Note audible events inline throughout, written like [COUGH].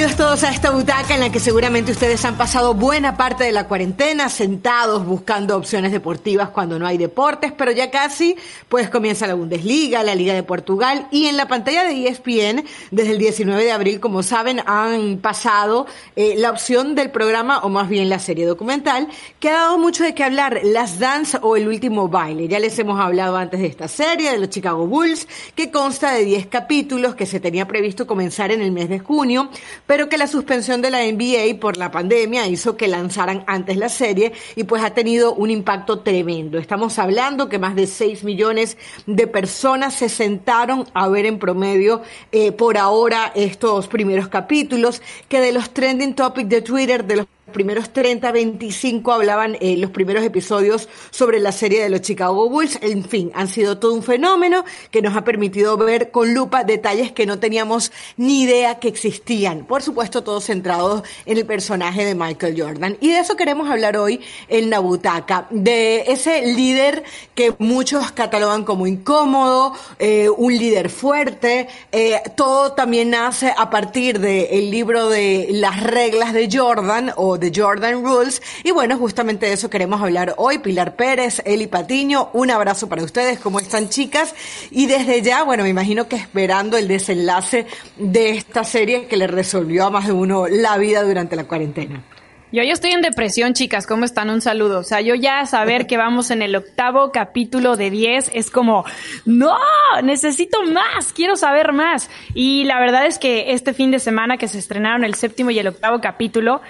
Bienvenidos todos a esta butaca en la que seguramente ustedes han pasado buena parte de la cuarentena sentados buscando opciones deportivas cuando no hay deportes, pero ya casi pues comienza la Bundesliga, la Liga de Portugal y en la pantalla de ESPN desde el 19 de abril, como saben, han pasado eh, la opción del programa o más bien la serie documental que ha dado mucho de qué hablar, Las Dance o El Último Baile. Ya les hemos hablado antes de esta serie de los Chicago Bulls que consta de 10 capítulos que se tenía previsto comenzar en el mes de junio pero que la suspensión de la NBA por la pandemia hizo que lanzaran antes la serie y pues ha tenido un impacto tremendo. Estamos hablando que más de 6 millones de personas se sentaron a ver en promedio eh, por ahora estos primeros capítulos, que de los trending topics de Twitter, de los primeros 30, 25 hablaban eh, los primeros episodios sobre la serie de los Chicago Bulls. En fin, han sido todo un fenómeno que nos ha permitido ver con lupa detalles que no teníamos ni idea que existían. Por supuesto, todos centrados en el personaje de Michael Jordan. Y de eso queremos hablar hoy en la butaca, de ese líder que muchos catalogan como incómodo, eh, un líder fuerte. Eh, todo también nace a partir del libro de las reglas de Jordan o The Jordan Rules. Y bueno, justamente de eso queremos hablar hoy. Pilar Pérez, Eli Patiño, un abrazo para ustedes. ¿Cómo están, chicas? Y desde ya, bueno, me imagino que esperando el desenlace de esta serie que le resolvió a más de uno la vida durante la cuarentena. Yo ya estoy en depresión, chicas. ¿Cómo están? Un saludo. O sea, yo ya saber que vamos en el octavo capítulo de 10 es como, no, necesito más, quiero saber más. Y la verdad es que este fin de semana que se estrenaron el séptimo y el octavo capítulo,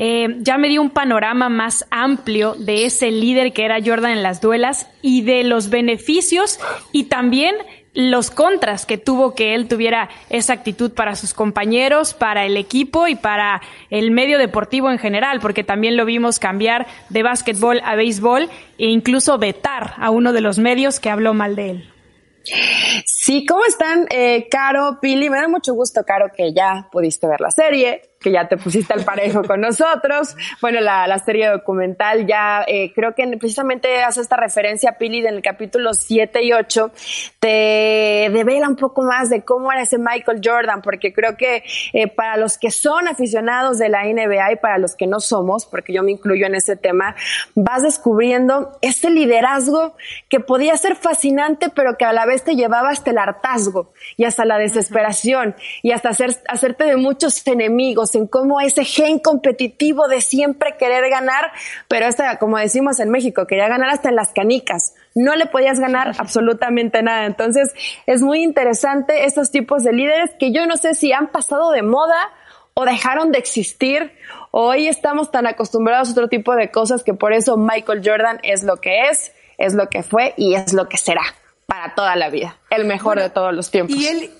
eh, ya me dio un panorama más amplio de ese líder que era Jordan en las duelas y de los beneficios y también los contras que tuvo que él tuviera esa actitud para sus compañeros, para el equipo y para el medio deportivo en general, porque también lo vimos cambiar de básquetbol a béisbol e incluso vetar a uno de los medios que habló mal de él. Sí, ¿cómo están? Eh, Caro, Pili, me da mucho gusto, Caro, que ya pudiste ver la serie que ya te pusiste al parejo con nosotros. Bueno, la, la serie documental ya eh, creo que precisamente hace esta referencia, Pili, en el capítulo 7 y 8, te devela un poco más de cómo era ese Michael Jordan, porque creo que eh, para los que son aficionados de la NBA y para los que no somos, porque yo me incluyo en ese tema, vas descubriendo ese liderazgo que podía ser fascinante, pero que a la vez te llevaba hasta el hartazgo y hasta la desesperación y hasta hacer, hacerte de muchos enemigos en cómo ese gen competitivo de siempre querer ganar, pero esta, como decimos en México, quería ganar hasta en las canicas. No le podías ganar [LAUGHS] absolutamente nada. Entonces, es muy interesante estos tipos de líderes que yo no sé si han pasado de moda o dejaron de existir. Hoy estamos tan acostumbrados a otro tipo de cosas que por eso Michael Jordan es lo que es, es lo que fue y es lo que será para toda la vida. El mejor de todos los tiempos. Y él,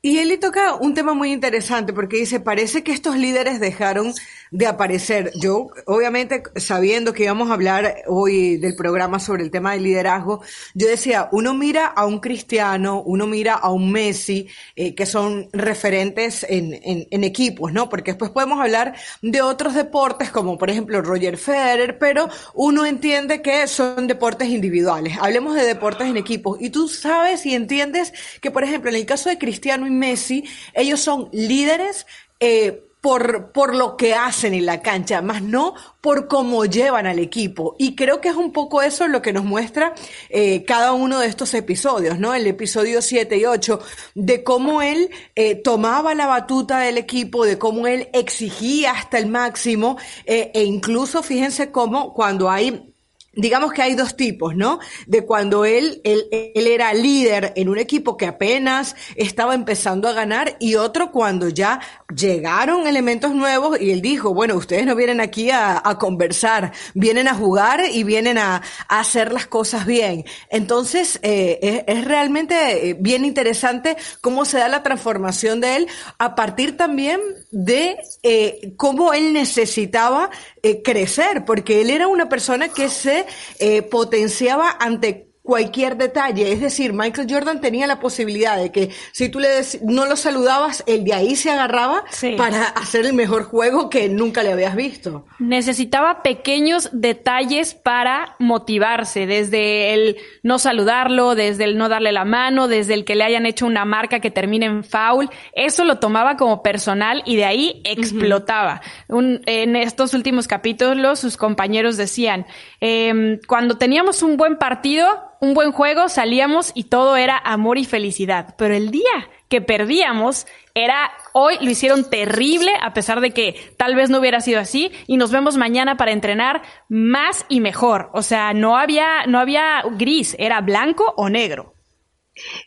y él le toca un tema muy interesante porque dice, parece que estos líderes dejaron de aparecer. Yo, obviamente, sabiendo que íbamos a hablar hoy del programa sobre el tema del liderazgo, yo decía, uno mira a un cristiano, uno mira a un Messi, eh, que son referentes en, en, en, equipos, ¿no? Porque después podemos hablar de otros deportes, como por ejemplo Roger Federer, pero uno entiende que son deportes individuales. Hablemos de deportes en equipos. Y tú sabes y entiendes que, por ejemplo, en el caso de Cristiano Messi, ellos son líderes, eh, por, por lo que hacen en la cancha, más no por cómo llevan al equipo. Y creo que es un poco eso lo que nos muestra eh, cada uno de estos episodios, ¿no? El episodio 7 y 8, de cómo él eh, tomaba la batuta del equipo, de cómo él exigía hasta el máximo, e incluso fíjense cómo cuando hay digamos que hay dos tipos, ¿no? De cuando él, él, él, era líder en un equipo que apenas estaba empezando a ganar y otro cuando ya llegaron elementos nuevos y él dijo, bueno, ustedes no vienen aquí a, a conversar, vienen a jugar y vienen a, a hacer las cosas bien. Entonces, eh, es, es, realmente bien interesante cómo se da la transformación de él a partir también de eh, cómo él necesitaba eh, crecer, porque él era una persona que se eh, potenciaba ante cualquier detalle. Es decir, Michael Jordan tenía la posibilidad de que si tú le no lo saludabas, él de ahí se agarraba para hacer el mejor juego que nunca le habías visto. Necesitaba pequeños detalles para motivarse, desde el no saludarlo, desde el no darle la mano, desde el que le hayan hecho una marca que termine en foul. Eso lo tomaba como personal y de ahí explotaba. en estos últimos capítulos, sus compañeros decían, em, cuando teníamos un buen partido, un buen juego, salíamos y todo era amor y felicidad. Pero el día que perdíamos era hoy lo hicieron terrible a pesar de que tal vez no hubiera sido así y nos vemos mañana para entrenar más y mejor. O sea, no había no había gris, era blanco o negro.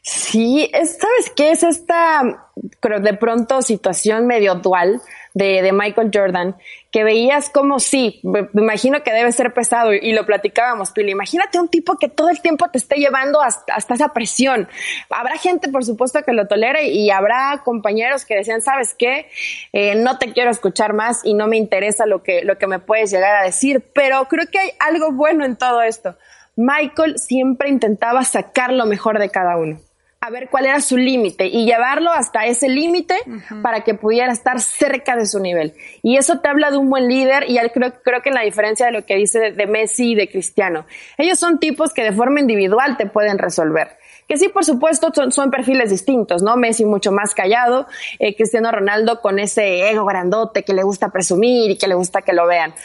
Sí, ¿sabes qué es esta creo de pronto situación medio dual de, de Michael Jordan? Que veías como sí, me imagino que debe ser pesado y lo platicábamos, Pili. Imagínate un tipo que todo el tiempo te esté llevando hasta, esa presión. Habrá gente, por supuesto, que lo tolere y habrá compañeros que decían, ¿sabes qué? Eh, no te quiero escuchar más y no me interesa lo que, lo que me puedes llegar a decir, pero creo que hay algo bueno en todo esto. Michael siempre intentaba sacar lo mejor de cada uno a ver cuál era su límite y llevarlo hasta ese límite para que pudiera estar cerca de su nivel. Y eso te habla de un buen líder y creo, creo que en la diferencia de lo que dice de, Messi y de Cristiano. Ellos son tipos que de forma individual te pueden resolver. Que sí, por supuesto, son, perfiles distintos, ¿no? Messi mucho más callado, eh, Cristiano Ronaldo con ese ego grandote que le gusta presumir y que le gusta que lo vean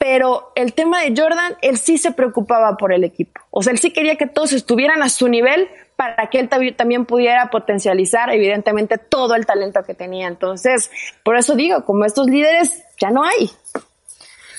pero el tema de Jordan, él sí se preocupaba por el equipo. O sea, él sí quería que todos estuvieran a su nivel para que él también pudiera potencializar, evidentemente, todo el talento que tenía. Entonces, por eso digo, como estos líderes ya no hay.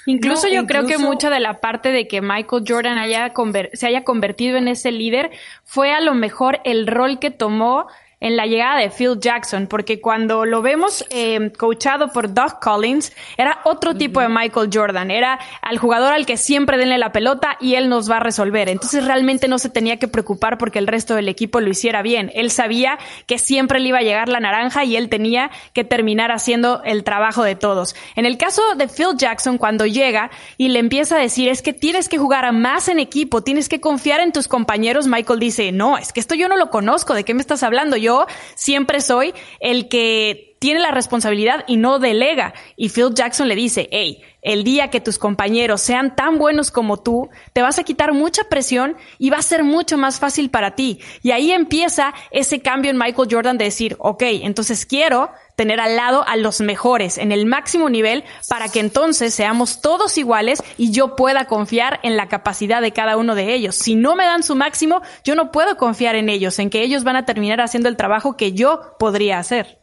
Incluso yo creo que mucha de la parte de que Michael Jordan haya se haya convertido en ese líder fue a lo mejor el rol que tomó en la llegada de Phil Jackson, porque cuando lo vemos eh, coachado por Doug Collins, era otro tipo de Michael Jordan, era al jugador al que siempre denle la pelota y él nos va a resolver. Entonces realmente no se tenía que preocupar porque el resto del equipo lo hiciera bien. Él sabía que siempre le iba a llegar la naranja y él tenía que terminar haciendo el trabajo de todos. En el caso de Phil Jackson, cuando llega y le empieza a decir es que tienes que jugar más en equipo, tienes que confiar en tus compañeros, Michael dice, no, es que esto yo no lo conozco, ¿de qué me estás hablando? Yo siempre soy el que tiene la responsabilidad y no delega. Y Phil Jackson le dice, hey, el día que tus compañeros sean tan buenos como tú, te vas a quitar mucha presión y va a ser mucho más fácil para ti. Y ahí empieza ese cambio en Michael Jordan de decir, ok, entonces quiero tener al lado a los mejores en el máximo nivel para que entonces seamos todos iguales y yo pueda confiar en la capacidad de cada uno de ellos. Si no me dan su máximo, yo no puedo confiar en ellos, en que ellos van a terminar haciendo el trabajo que yo podría hacer.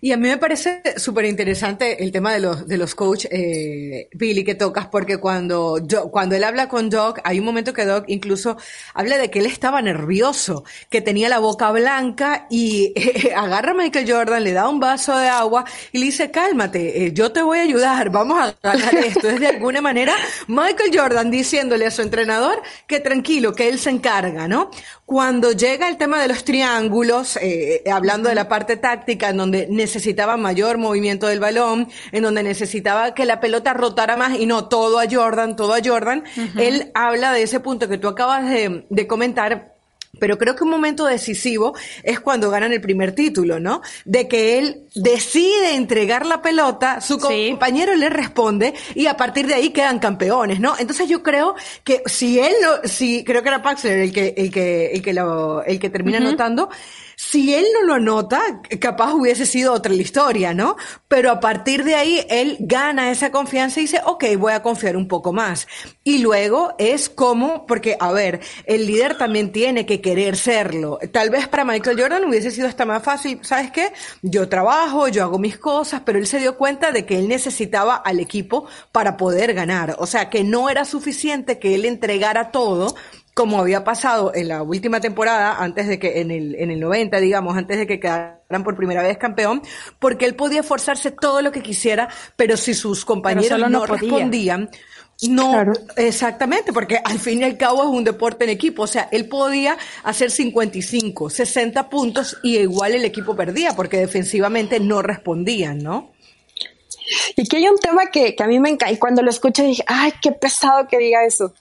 Y a mí me parece súper interesante el tema de los, de los coach, eh, Billy, que tocas, porque cuando, cuando él habla con Doc, hay un momento que Doc incluso habla de que él estaba nervioso, que tenía la boca blanca y [LAUGHS] agarra a Michael Jordan, le da un vaso de agua y le dice, cálmate, eh, yo te voy a ayudar, vamos a ganar esto. Es de alguna manera Michael Jordan diciéndole a su entrenador que tranquilo, que él se encarga, ¿no? Cuando llega el tema de los triángulos, eh, hablando de la parte táctica, en donde necesitaba mayor movimiento del balón, en donde necesitaba que la pelota rotara más y no todo a Jordan, todo a Jordan, él habla de ese punto que tú acabas de, de comentar pero creo que un momento decisivo es cuando ganan el primer título, ¿no? De que él decide entregar la pelota, su compañero le responde y a partir de ahí quedan campeones, ¿no? Entonces yo creo que si él si creo que era Paxler el que, el que, el que lo, el que termina anotando, si él no lo anota, capaz hubiese sido otra la historia, ¿no? Pero a partir de ahí él gana esa confianza y dice, ok, voy a confiar un poco más. Y luego es como, porque, a ver, el líder también tiene que querer serlo. Tal vez para Michael Jordan hubiese sido hasta más fácil, ¿sabes qué? Yo trabajo, yo hago mis cosas, pero él se dio cuenta de que él necesitaba al equipo para poder ganar. O sea, que no era suficiente que él entregara todo, como había pasado en la última temporada, antes de que, en el, en el 90, digamos, antes de que quedaran por primera vez campeón, porque él podía esforzarse todo lo que quisiera, pero si sus compañeros no, respondían, no, exactamente, porque al fin y al cabo es un deporte en equipo. O sea, él podía hacer 55, 60 puntos y igual el equipo perdía porque defensivamente no respondían, ¿no? [LAUGHS] Y que hay un tema que, que a mí me encanta, y cuando lo escuché dije, ay, qué pesado que diga eso.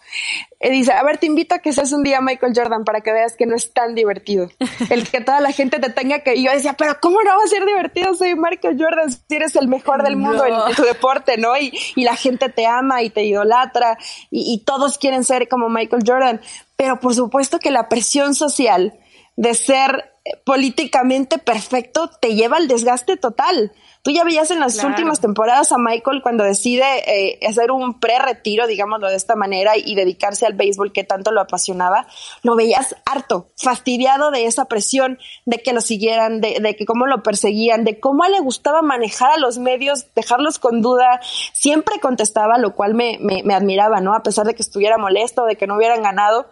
Y dice, a ver, te invito a que seas un día Michael Jordan para que veas que no es tan divertido. El que toda la gente te tenga que... Y yo decía, pero ¿cómo no va a ser divertido? Soy Michael Jordan, si eres el mejor del mundo en, tu deporte, ¿no? Y, y, la gente te ama y te idolatra y, y todos quieren ser como Michael Jordan. Pero por supuesto que la presión social de ser políticamente perfecto te lleva al desgaste total. Tú ya veías en las últimas temporadas a Michael cuando decide eh, hacer un pre-retiro, digámoslo de esta manera, y dedicarse al béisbol que tanto lo apasionaba, lo veías harto, fastidiado de esa presión, de que lo siguieran, de, de que cómo lo perseguían, de cómo le gustaba manejar a los medios, dejarlos con duda, siempre contestaba, lo cual me, me, me admiraba, ¿no? A pesar de que estuviera molesto, de que no hubieran ganado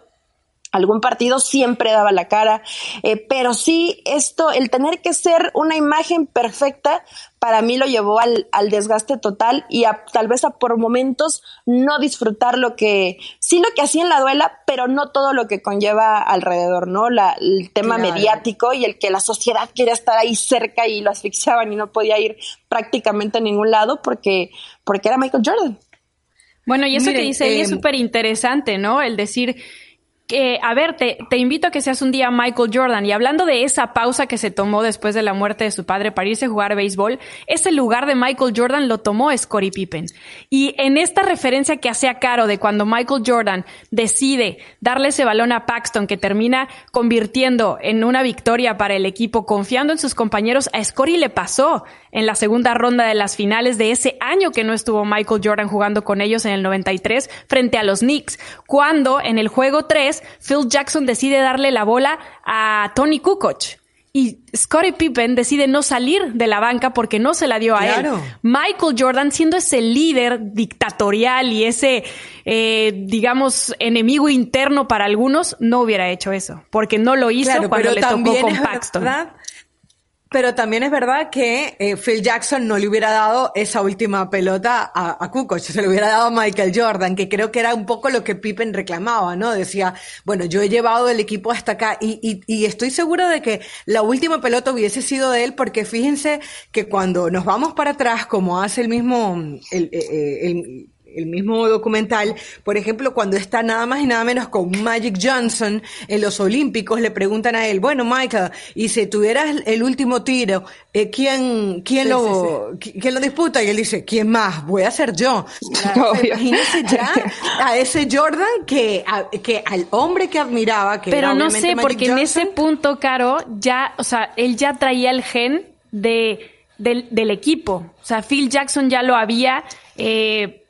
algún partido siempre daba la cara, eh, pero sí esto, el tener que ser una imagen perfecta, para mí lo llevó al, al desgaste total y a, tal vez a por momentos no disfrutar lo que, sí lo que hacía en la duela, pero no todo lo que conlleva alrededor, ¿no? La, el tema mediático y el que la sociedad quiere estar ahí cerca y lo asfixiaban y no podía ir prácticamente a ningún lado porque, porque era Michael Jordan. Bueno, y eso que dice ella es em, súper interesante, ¿no? El decir, a ver, te, te, invito a que seas un día Michael Jordan. Y hablando de esa pausa que se tomó después de la muerte de su padre para irse a jugar béisbol, ese lugar de Michael Jordan lo tomó Scottie Pippen. Y en esta referencia que hacía Caro de cuando Michael Jordan decide darle ese balón a Paxton que termina convirtiendo en una victoria para el equipo, confiando en sus compañeros, a Scottie le pasó en la segunda ronda de las finales de ese año que no estuvo Michael Jordan jugando con ellos en el 93 frente a los Knicks, cuando en el juego 3 Phil Jackson decide darle la bola a Tony Kukoc. Y Scottie Pippen decide no salir de la banca porque no se la dio a él. Michael Jordan, siendo ese líder dictatorial y ese, eh, digamos, enemigo interno para algunos, no hubiera hecho eso. Porque no lo hizo cuando le tocó con Paxton. Pero también es verdad que eh, Phil Jackson no le hubiera dado esa última pelota a, a se le hubiera dado a Michael Jordan, que creo que era un poco lo que Pippen reclamaba, ¿no? Decía, bueno, yo he llevado el equipo hasta acá y, y, y estoy seguro de que la última pelota hubiese sido de él, porque fíjense que cuando nos vamos para atrás, como hace el mismo, el, el, el el mismo documental, por ejemplo, cuando está nada más y nada menos con Magic Johnson en los Olímpicos, le preguntan a él, bueno, Michael, y si tuvieras el último tiro, eh, ¿quién, quién, lo, ¿quién lo disputa? Y él dice, ¿quién más? Voy a ser yo. Imagínese ya a ese Jordan que, que al hombre que admiraba, que Pero no sé, porque en ese punto, Caro, ya, o sea, él ya traía el gen de, del, del equipo. O sea, Phil Jackson ya lo había, eh,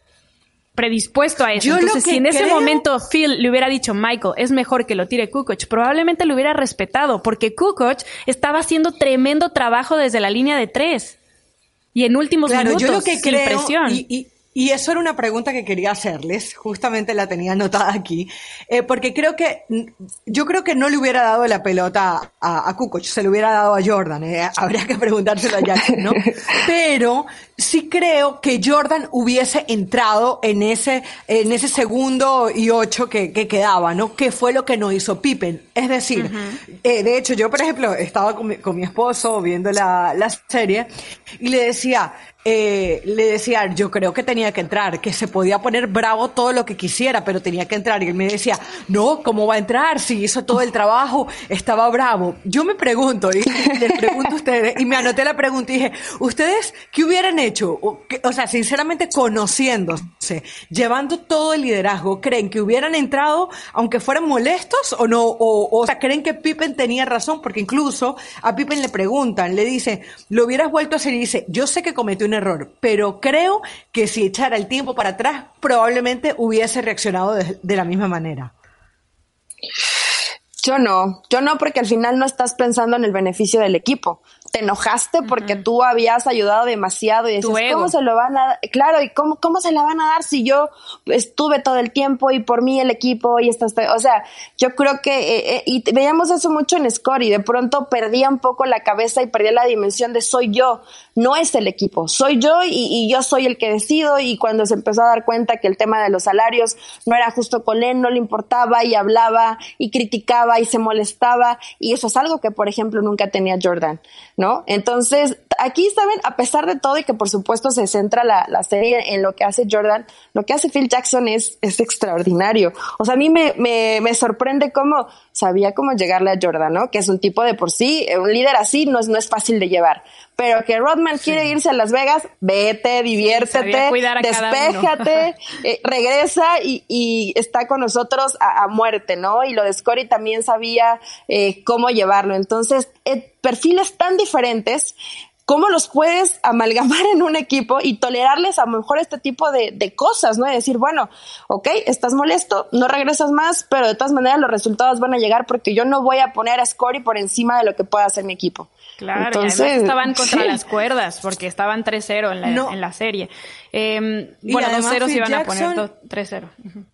predispuesto a eso. Entonces, si en ese momento Phil le hubiera dicho, Michael, es mejor que lo tire Kukoc, probablemente lo hubiera respetado, porque Kukoc estaba haciendo tremendo trabajo desde la línea de tres. Y en últimos minutos, yo lo que sin presión. Y eso era una pregunta que quería hacerles, justamente la tenía anotada aquí, eh, porque creo que, yo creo que no le hubiera dado la pelota a, a Kukoc, se le hubiera dado a Jordan, eh, [LAUGHS] habría que preguntárselo a Jackson, ¿no? [LAUGHS] Pero sí creo que Jordan hubiese entrado en ese, en ese segundo y ocho que, que quedaba, ¿no? Que fue lo que no hizo Pippen. Es decir, eh, de hecho, yo, por ejemplo, estaba con mi, con mi esposo viendo la, la serie y le decía, eh, le decía, yo creo que tenía que entrar, que se podía poner bravo todo lo que quisiera, pero tenía que entrar. Y él me decía, no, ¿cómo va a entrar? Si hizo todo el trabajo, estaba bravo. Yo me pregunto, y les pregunto a ustedes, y me anoté la pregunta y dije, ¿ustedes qué hubieran hecho? O, sea, sinceramente conociéndose, llevando todo el liderazgo, ¿creen que hubieran entrado aunque fueran molestos o no? O, o sea, ¿creen que Pippen tenía razón? Porque incluso a Pippen le preguntan, le dice, ¿lo hubieras vuelto a hacer? Y dice, yo sé que cometió un error, pero creo que si echara el tiempo para atrás, probablemente hubiese reaccionado de, de la misma manera. Yo no, yo no porque al final no estás pensando en el beneficio del equipo te enojaste porque tú habías ayudado demasiado y decías, ¿cómo se lo van a dar? Claro, ¿y cómo, cómo se la van a dar si yo estuve todo el tiempo y por mí el equipo y esto, o sea, yo creo que, eh, eh, y veíamos eso mucho en Score y de pronto perdía un poco la cabeza y perdía la dimensión de soy yo, no es el equipo, soy yo y, y yo soy el que decido y cuando se empezó a dar cuenta que el tema de los salarios no era justo con él, no le importaba y hablaba y criticaba y se molestaba y eso es algo que, por ejemplo, nunca tenía Jordan. ¿no? Entonces, aquí, ¿saben? A pesar de todo y que por supuesto se centra la, la serie en lo que hace Jordan, lo que hace Phil Jackson es, es extraordinario. O sea, a mí me, me, me sorprende cómo sabía cómo llegarle a Jordan, ¿no? Que es un tipo de por sí, un líder así no es, no es fácil de llevar. Pero que Rodman quiere irse a Las Vegas, vete, diviértete, despéjate, [LAUGHS] eh, regresa y, y, está con nosotros a, a, muerte, ¿no? Y lo de Scotty también sabía eh, cómo llevarlo. Entonces, eh, perfiles tan diferentes, ¿cómo los puedes amalgamar en un equipo y tolerarles a lo mejor este tipo de, de, cosas, ¿no? Y decir, bueno, ok, estás molesto, no regresas más, pero de todas maneras los resultados van a llegar porque yo no voy a poner a Scotty por encima de lo que pueda hacer mi equipo. Claro, Entonces, estaban contra sí. las cuerdas porque estaban 3-0 en, la, no. en la serie. Eh, bueno, 2-0 se iban a poner 3-0. Uh -huh.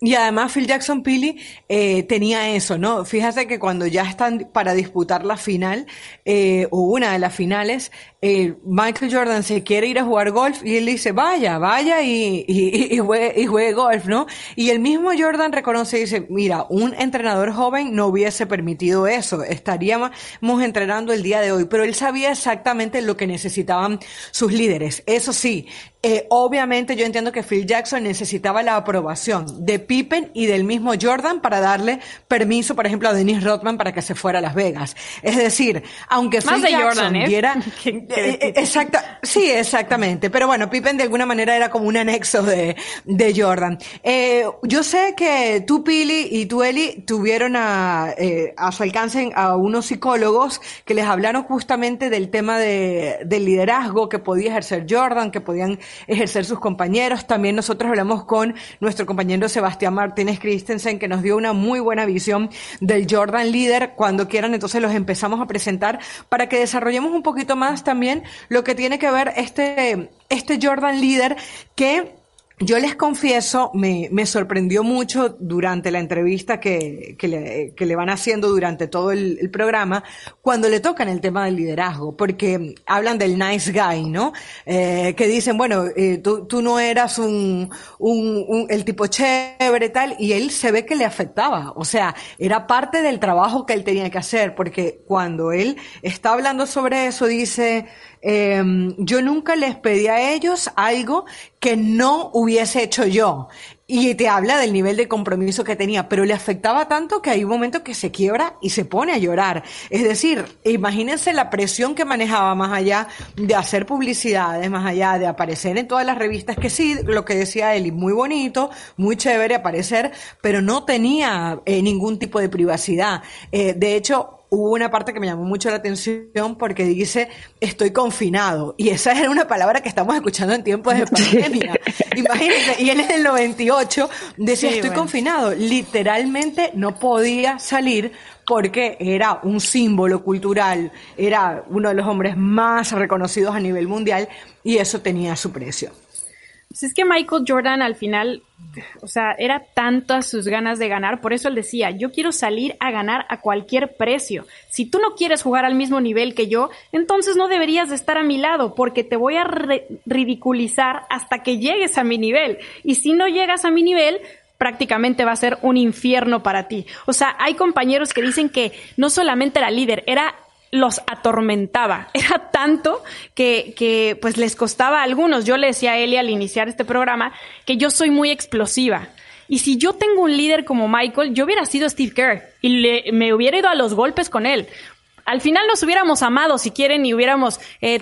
Y además Phil Jackson Pili eh, tenía eso, ¿no? Fíjate que cuando ya están para disputar la final, eh, o una de las finales, eh, Michael Jordan se quiere ir a jugar golf y él dice, vaya, vaya y, y, y, juegue, y juegue golf, ¿no? Y el mismo Jordan reconoce y dice, mira, un entrenador joven no hubiese permitido eso, estaríamos entrenando el día de hoy, pero él sabía exactamente lo que necesitaban sus líderes. Eso sí, eh, obviamente yo entiendo que Phil Jackson necesitaba la aprobación de Pippen y del mismo Jordan para darle permiso, por ejemplo, a Dennis Rodman para que se fuera a Las Vegas. Es decir, aunque Más Phil de Jackson Jordan, ¿eh? diera, [LAUGHS] eh, exacta, sí, exactamente. Pero bueno, Pippen de alguna manera era como un anexo de, de Jordan. Eh, yo sé que tú, Pili, y tú, Eli, tuvieron a, eh, a su alcance a unos psicólogos que les hablaron justamente del tema de, del liderazgo que podía ejercer Jordan, que podían ejercer sus compañeros. También nosotros hablamos con nuestro compañero Sebastián Martínez Christensen, que nos dio una muy buena visión del Jordan líder. Cuando quieran, entonces los empezamos a presentar para que desarrollemos un poquito más también lo que tiene que ver este, este Jordan líder que yo les confieso, me, sorprendió mucho durante la entrevista que, le, van haciendo durante todo el, programa, cuando le tocan el tema del liderazgo, porque hablan del nice guy, ¿no? Eh, que dicen, bueno, eh, tú, no eras un, el tipo chévere tal, y él se ve que le afectaba, o sea, era parte del trabajo que él tenía que hacer, porque cuando él está hablando sobre eso, dice, eh, yo nunca les pedí a ellos algo que no hubiese hecho yo. Y te habla del nivel de compromiso que tenía, pero le afectaba tanto que hay un momento que se quiebra y se pone a llorar. Es decir, imagínense la presión que manejaba más allá de hacer publicidades, más allá de aparecer en todas las revistas, que sí, lo que decía Eli, muy bonito, muy chévere aparecer, pero no tenía eh, ningún tipo de privacidad. Eh, de hecho, hubo una parte que me llamó mucho la atención porque dice estoy confinado y esa era una palabra que estamos escuchando en tiempos de [LAUGHS] pandemia. Imagínense, y él en el 98 decía sí, estoy bueno. confinado, literalmente no podía salir porque era un símbolo cultural, era uno de los hombres más reconocidos a nivel mundial y eso tenía su precio. Pues es que Michael Jordan al final, o sea, era tantas sus ganas de ganar, por eso él decía, yo quiero salir a ganar a cualquier precio. Si tú no quieres jugar al mismo nivel que yo, entonces no deberías de estar a mi lado, porque te voy a ridiculizar hasta que llegues a mi nivel. Y si no llegas a mi nivel, prácticamente va a ser un infierno para ti. O sea, hay compañeros que dicen que no solamente era líder, era los atormentaba. [LAUGHS] Era tanto que, que pues les costaba a algunos. Yo le decía a Eli al iniciar este programa que yo soy muy explosiva. Y si yo tengo un líder como Michael, yo hubiera sido Steve Kerr y le, me hubiera ido a los golpes con él. Al final nos hubiéramos amado, si quieren, y hubiéramos eh,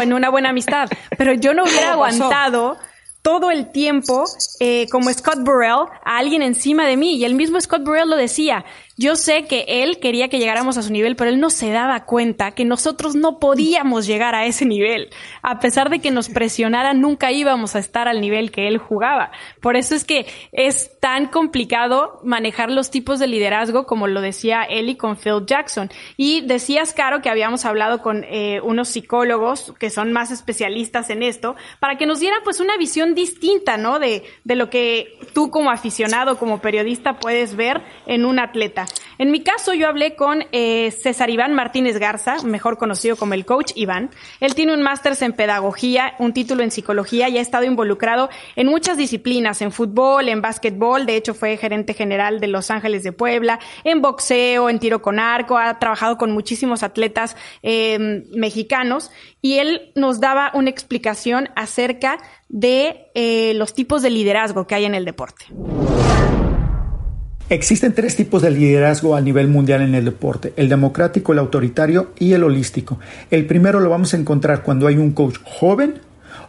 en una buena amistad. Pero yo no hubiera [LAUGHS] aguantado todo el tiempo, eh, como Scott Burrell, a alguien encima de mí. Y el mismo Scott Burrell lo decía. Yo sé que él quería que llegáramos a su nivel, pero él no se daba cuenta que nosotros no podíamos llegar a ese nivel. A pesar de que nos presionara, nunca íbamos a estar al nivel que él jugaba. Por eso es que es tan complicado manejar los tipos de liderazgo, como lo decía Eli con Phil Jackson. Y decías, Caro, que habíamos hablado con eh, unos psicólogos que son más especialistas en esto, para que nos dieran pues una visión distinta, ¿no? De, de lo que tú como aficionado, como periodista puedes ver en un atleta. En mi caso, yo hablé con eh, César Iván Martínez Garza, mejor conocido como el coach Iván. Él tiene un máster en pedagogía, un título en psicología y ha estado involucrado en muchas disciplinas, en fútbol, en básquetbol, de hecho fue gerente general de Los Ángeles de Puebla, en boxeo, en tiro con arco, ha trabajado con muchísimos atletas eh, mexicanos y él nos daba una explicación acerca de eh, los tipos de liderazgo que hay en el deporte. Existen tres tipos de liderazgo a nivel mundial en el deporte, el democrático, el autoritario y el holístico. El primero lo vamos a encontrar cuando hay un coach joven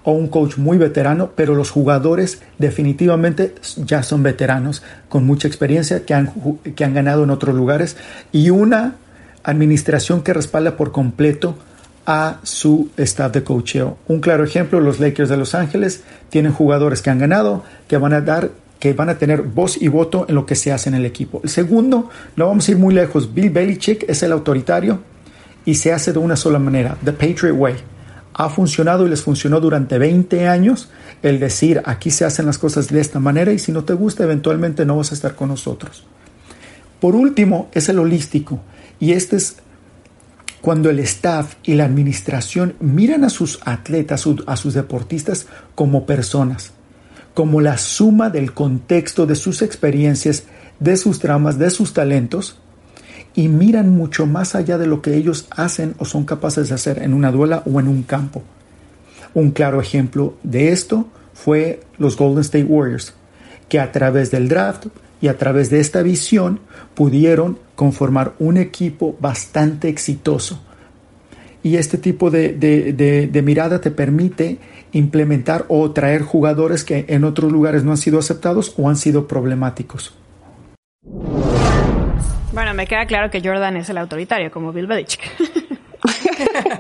o un coach muy veterano, pero los jugadores definitivamente ya son veteranos con mucha experiencia que han, que han ganado en otros lugares y una administración que respalda por completo a su staff de coacheo. Un claro ejemplo, los Lakers de Los Ángeles tienen jugadores que han ganado, que van a dar que van a tener voz y voto en lo que se hace en el equipo. El segundo, no vamos a ir muy lejos, Bill Belichick es el autoritario y se hace de una sola manera, The Patriot Way. Ha funcionado y les funcionó durante 20 años el decir aquí se hacen las cosas de esta manera y si no te gusta eventualmente no vas a estar con nosotros. Por último es el holístico y este es cuando el staff y la administración miran a sus atletas, a sus deportistas como personas, como la suma del contexto de sus experiencias, de sus dramas, de sus talentos, y miran mucho más allá de lo que ellos hacen o son capaces de hacer en una duela o en un campo. Un claro ejemplo de esto fue los Golden State Warriors, que a través del draft y a través de esta visión pudieron conformar un equipo bastante exitoso. Y este tipo de, mirada te permite implementar o traer jugadores que en otros lugares no han sido aceptados o han sido problemáticos. Bueno, me queda claro que Jordan es el autoritario, como Bill Belichick. [LAUGHS]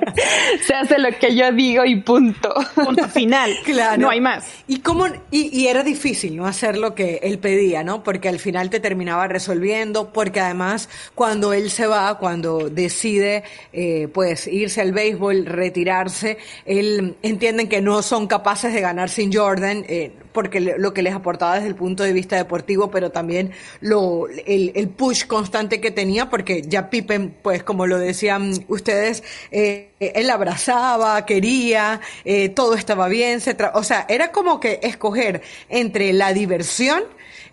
[LAUGHS] se hace lo que yo digo y punto. Punto final. [LAUGHS] Claro. No hay más. Y cómo, y, era difícil no hacer lo que él pedía, ¿no? Porque al final te terminaba resolviendo, porque además cuando él se va, cuando decide eh, pues irse al béisbol, retirarse, él entienden que no son capaces de ganar sin Jordan, eh, porque lo que les aportaba desde el punto de vista deportivo, pero también lo, el, el push constante que tenía, porque ya Pippen, pues como lo decían ustedes, eh, él abrazaba, quería, eh, todo estaba bien, se o sea, era como que escoger entre la diversión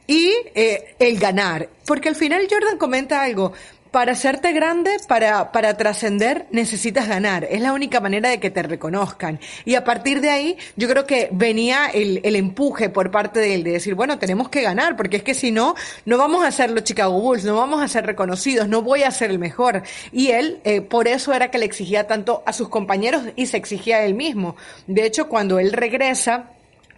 y eh, el ganar. Porque al final Jordan comenta algo, para hacerte grande, para, para trascender, necesitas ganar. Es la única manera de que te reconozcan. Y a partir de ahí, yo creo que venía el, el empuje por parte de él de decir, bueno, tenemos que ganar, porque es que si no, no vamos a ser los Chicago Bulls, no vamos a ser reconocidos, no voy a ser el mejor. Y él, eh, por eso era que le exigía tanto a sus compañeros y se exigía a él mismo. De hecho, cuando él regresa,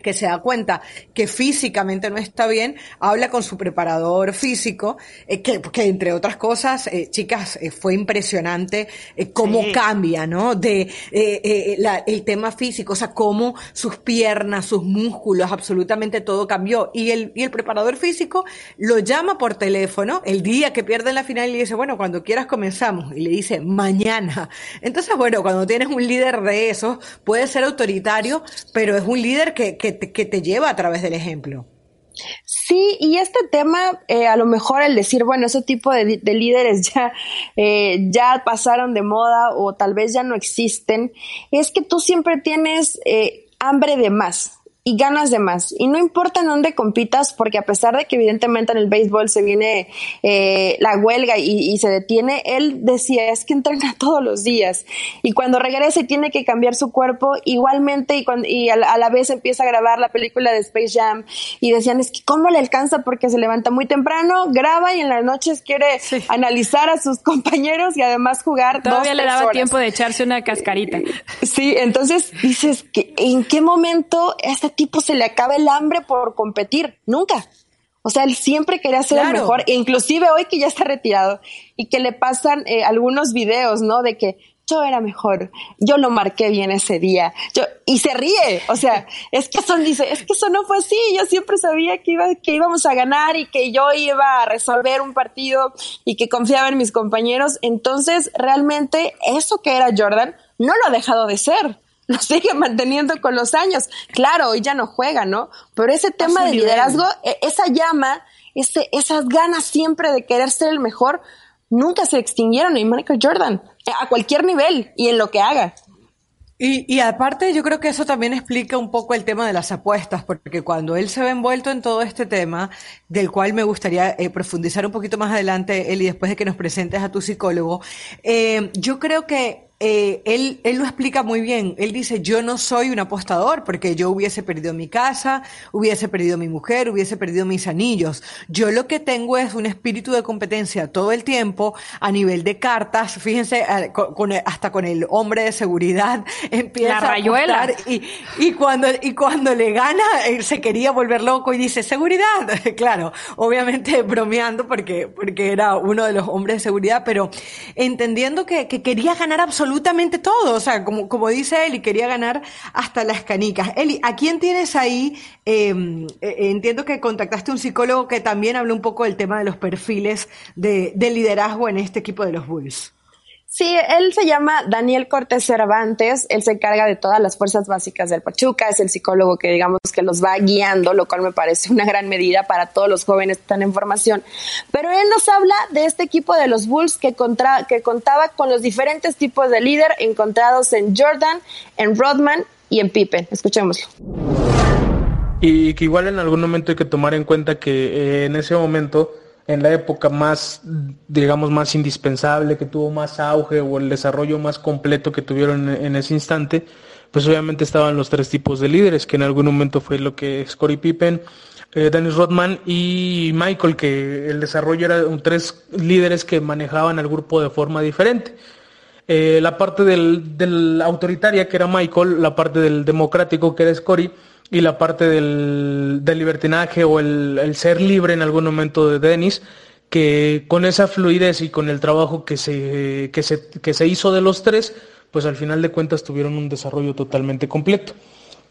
que se da cuenta que físicamente no está bien, habla con su preparador físico, eh, que, que, entre otras cosas, eh, chicas, eh, fue impresionante cómo cambia, ¿no? De la, el tema físico, o sea, cómo sus piernas, sus músculos, absolutamente todo cambió. Y el, y el preparador físico lo llama por teléfono el día que pierde la final y le dice, bueno, cuando quieras comenzamos. Y le dice, mañana. Entonces, bueno, cuando tienes un líder de esos, puede ser autoritario, pero es un líder que, que te, lleva a través del ejemplo. Sí, y este tema, eh, a lo mejor el decir, bueno, ese tipo de, líderes [LAUGHS] ya, eh, ya pasaron de moda o tal vez ya no existen, es que tú siempre tienes eh, hambre de más y ganas de más. Y no importa en dónde compitas, porque a pesar de que evidentemente en el béisbol se viene eh, la huelga y, se detiene, él decía, es que entrena [LAUGHS] todos los días. Y cuando regresa y tiene que cambiar su cuerpo, igualmente, y, cuando, y a, la, vez empieza a grabar la película de Space Jam, y decían, es que cómo le alcanza porque se levanta muy temprano, graba y en las noches quiere [LAUGHS] analizar a sus compañeros y además jugar. Todavía le daba tiempo de echarse una cascarita. Sí, entonces dices que en qué momento este tipo se le acaba el hambre por competir, nunca. O sea, él siempre quería ser el mejor, e inclusive hoy que ya está retirado y que le pasan eh, algunos videos, ¿no? De que yo era mejor, yo lo marqué bien ese día, yo, y se ríe, o sea, [LAUGHS] es que eso dice, es que eso no fue así, yo siempre sabía que, iba, que íbamos a ganar y que yo iba a resolver un partido y que confiaba en mis compañeros, entonces realmente eso que era Jordan no lo ha dejado de ser lo sigue manteniendo con los años. Claro, hoy ya no juega, ¿no? Pero ese tema de liderazgo, e, esa llama, ese, esas ganas siempre de querer ser el mejor, nunca se extinguieron en Michael Jordan, a cualquier nivel y en lo que haga. Y, y, aparte yo creo que eso también explica un poco el tema de las apuestas, porque cuando él se ve envuelto en todo este tema, del cual me gustaría eh, profundizar un poquito más adelante, Eli, después de que nos presentes a tu psicólogo, eh, yo creo que eh, él, él lo explica muy bien. Él dice, yo no soy un apostador porque yo hubiese perdido mi casa, hubiese perdido mi mujer, hubiese perdido mis anillos. Yo lo que tengo es un espíritu de competencia todo el tiempo a nivel de cartas. Fíjense, con, hasta con el hombre de seguridad [LAUGHS] empieza a apostar y, y, cuando, y cuando le gana, él se quería volver loco y dice, seguridad. [LAUGHS] claro, obviamente bromeando porque, porque era uno de los hombres de seguridad, pero entendiendo que, que quería ganar absolutamente absolutamente todo, o sea, como, como dice Eli, quería ganar hasta las canicas. Eli, ¿a quién tienes ahí? Em, eh, entiendo que contactaste a un psicólogo que también habló un poco del tema de los perfiles de, de liderazgo en este equipo de los Bulls. Sí, él se llama Daniel Cortés Cervantes, él se encarga de todas las fuerzas básicas del Pachuca, es el psicólogo que digamos que los va guiando, lo cual me parece una gran medida para todos los jóvenes que están en formación. Pero él nos habla de este equipo de los Bulls que, contra, que contaba con los diferentes tipos de líder encontrados en Jordan, en Rodman y en Pippen. Escuchémoslo. Y que igual en algún momento hay que tomar en cuenta que eh, en ese momento en la época más, digamos, más indispensable, que tuvo más auge o el desarrollo más completo que tuvieron en, ese instante, pues obviamente estaban los tres tipos de líderes, que en algún momento fue lo que es Corey Pippen, eh, Dennis Rodman y Michael, que el desarrollo era tres líderes que manejaban al grupo de forma diferente. Eh, la parte del, del autoritaria, que era Michael, la parte del democrático, que era Scotty, y la parte del, libertinaje o el, ser libre en algún momento de Dennis, que con esa fluidez y con el trabajo que se, que se, que se hizo de los tres, pues al final de cuentas tuvieron un desarrollo totalmente completo.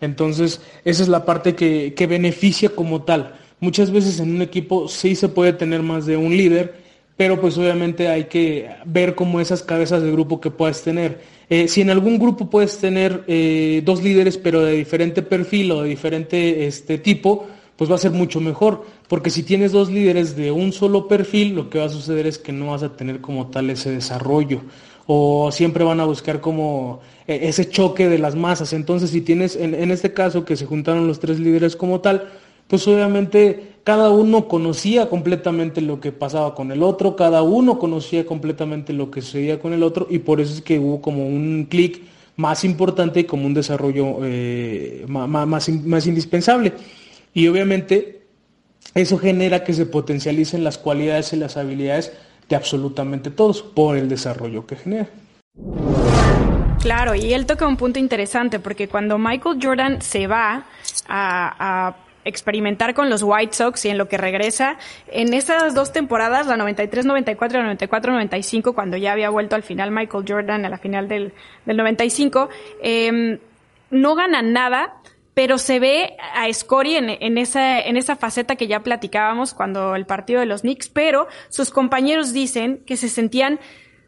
Entonces, esa es la parte que, que beneficia como tal. Muchas veces en un equipo sí se puede tener más de un líder, pero pues obviamente hay que ver como esas cabezas de grupo que puedes tener. Eh, si en algún grupo puedes tener eh, dos líderes, pero de diferente perfil o de diferente este, tipo, pues va a ser mucho mejor. Porque si tienes dos líderes de un solo perfil, lo que va a suceder es que no vas a tener como tal ese desarrollo. O siempre van a buscar como eh, ese choque de las masas. Entonces, si tienes, en, en este caso, que se juntaron los tres líderes como tal, pues obviamente cada uno conocía completamente lo que pasaba con el otro, cada uno conocía completamente lo que sucedía con el otro y por eso es que hubo como un clic más importante y como un desarrollo eh, más, más, indispensable. Y obviamente eso genera que se potencialicen las cualidades y las habilidades de absolutamente todos por el desarrollo que genera. Claro, y él toca un punto interesante porque cuando Michael Jordan se va a, a experimentar con los White Sox y en lo que regresa. En esas dos temporadas, la 93-94 y la 94-95, cuando ya había vuelto al final Michael Jordan a la final del, del 95, eh, no gana nada, pero se ve a Scotty en, en, esa, en esa faceta que ya platicábamos cuando el partido de los Knicks, pero sus compañeros dicen que se sentían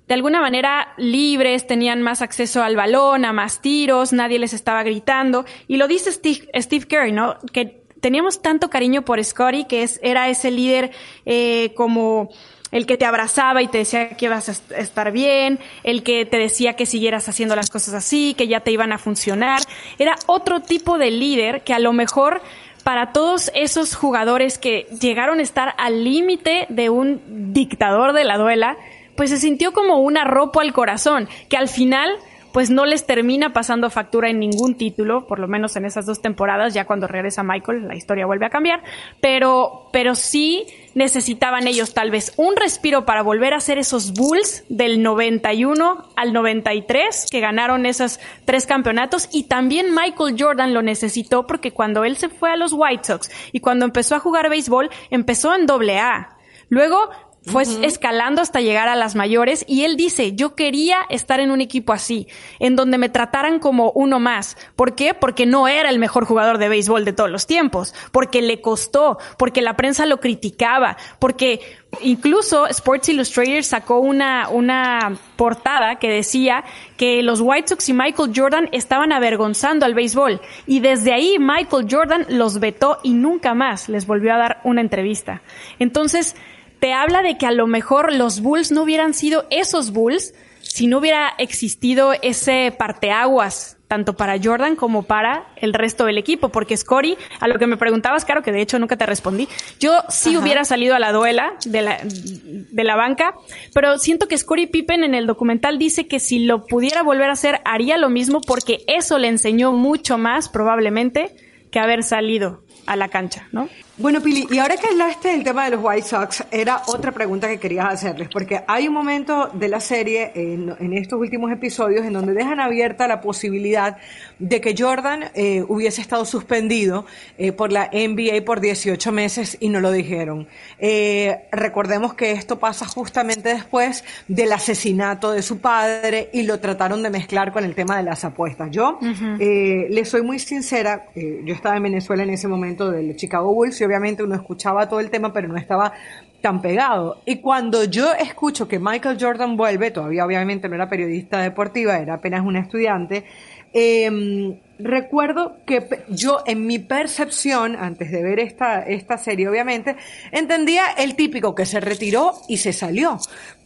de alguna manera libres, tenían más acceso al balón, a más tiros, nadie les estaba gritando. Y lo dice Steve, Steve Kerr, ¿no? Que teníamos tanto cariño por Scotty, que es, era ese líder eh, como el que te abrazaba y te decía que ibas a estar bien, el que te decía que siguieras haciendo las cosas así, que ya te iban a funcionar. Era otro tipo de líder que a lo mejor para todos esos jugadores que llegaron a estar al límite de un dictador de la duela, pues se sintió como un arropo al corazón, que al final pues no les termina pasando factura en ningún título, por lo menos en esas dos temporadas, ya cuando regresa Michael la historia vuelve a cambiar, pero, pero sí necesitaban ellos tal vez un respiro para volver a ser esos Bulls del 91 al 93 que ganaron esos tres campeonatos y también Michael Jordan lo necesitó porque cuando él se fue a los White Sox y cuando empezó a jugar béisbol empezó en doble A. Luego fue escalando hasta llegar a las mayores y él dice, yo quería estar en un equipo así, en donde me trataran como uno más. ¿Por qué? Porque no era el mejor jugador de béisbol de todos los tiempos, porque le costó, porque la prensa lo criticaba, porque incluso Sports Illustrated sacó una, una portada que decía que los White Sox y Michael Jordan estaban avergonzando al béisbol y desde ahí Michael Jordan los vetó y nunca más les volvió a dar una entrevista. Entonces, te habla de que a lo mejor los Bulls no hubieran sido esos Bulls si no hubiera existido ese parteaguas tanto para Jordan como para el resto del equipo, porque Scotty, a lo que me preguntabas, claro que de hecho nunca te respondí, yo sí hubiera salido a la duela de la, de la banca, pero siento que Scotty Pippen en el documental dice que si lo pudiera volver a hacer, haría lo mismo porque eso le enseñó mucho más probablemente que haber salido a la cancha, ¿no? Bueno, Pili, y ahora que hablaste del tema de los White Sox, era otra pregunta que querías hacerles, porque hay un momento de la serie, en, estos últimos episodios, en donde dejan abierta la posibilidad de que Jordan eh, hubiese estado suspendido eh, por la NBA por 18 meses y no lo dijeron. Eh, recordemos que esto pasa justamente después del asesinato de su padre y lo trataron de mezclar con el tema de las apuestas. Yo le soy muy sincera, yo estaba en Venezuela en ese momento del Chicago Bulls obviamente uno escuchaba todo el tema, pero no estaba tan pegado. Y cuando yo escucho que Michael Jordan vuelve, todavía obviamente no era periodista deportiva, era apenas una estudiante, em, recuerdo que yo en mi percepción, antes de ver esta, esta serie obviamente, entendía el típico que se retiró y se salió.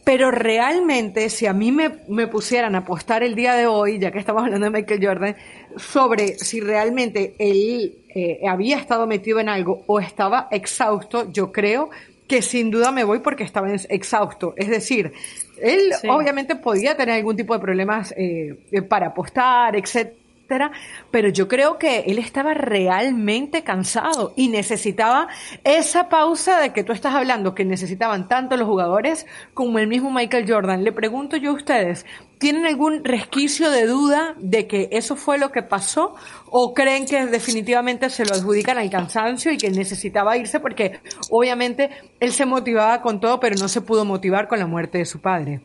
Pero realmente, si a mí me, me pusieran a apostar el día de hoy, ya que estamos hablando de Michael Jordan, sobre si realmente él eh, había estado metido en algo o estaba exhausto, yo creo que sin duda me voy porque estaba exhausto. Es decir, él obviamente podía tener algún tipo de problemas eh, para apostar, pero yo creo que él estaba realmente cansado y necesitaba esa pausa de que tú estás hablando, que necesitaban tanto los jugadores como el mismo Michael Jordan. Le pregunto yo a ustedes, ¿tienen algún resquicio de duda de que eso fue lo que pasó o creen que definitivamente se lo adjudican al cansancio y que necesitaba irse porque obviamente él se motivaba con todo, pero no se pudo motivar con la muerte de su padre?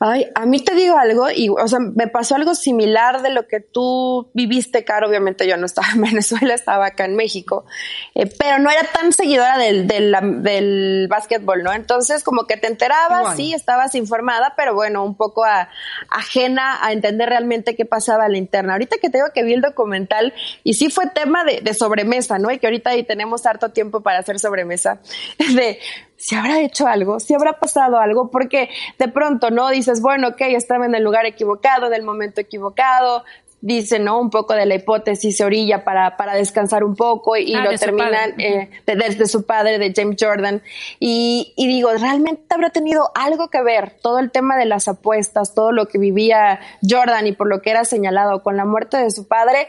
Ay, a mí te digo algo, y, o sea, me pasó algo similar de lo que tú viviste, Caro. Obviamente yo no estaba en [LAUGHS] Venezuela, estaba acá en México, eh, pero no era tan seguidora del, del, del básquetbol, ¿no? Entonces, como que te enterabas, sí, estabas informada, pero bueno, un poco ajena a entender realmente qué pasaba en la interna. Ahorita que tengo que vi el documental, y sí fue tema de, de sobremesa, ¿no? Y que ahorita ahí tenemos harto tiempo para hacer sobremesa, [LAUGHS] de si habrá hecho algo, si habrá pasado algo, porque de pronto, ¿no? Dices, bueno, ok, estaba en el lugar equivocado, en el momento equivocado, dice, ¿no? Un poco de la hipótesis se orilla para, para descansar un poco y, ah, lo terminan eh, desde su padre, de James Jordan. Y, y digo, ¿realmente habrá tenido algo que ver todo el tema de las apuestas, todo lo que vivía Jordan y por lo que era señalado con la muerte de su padre?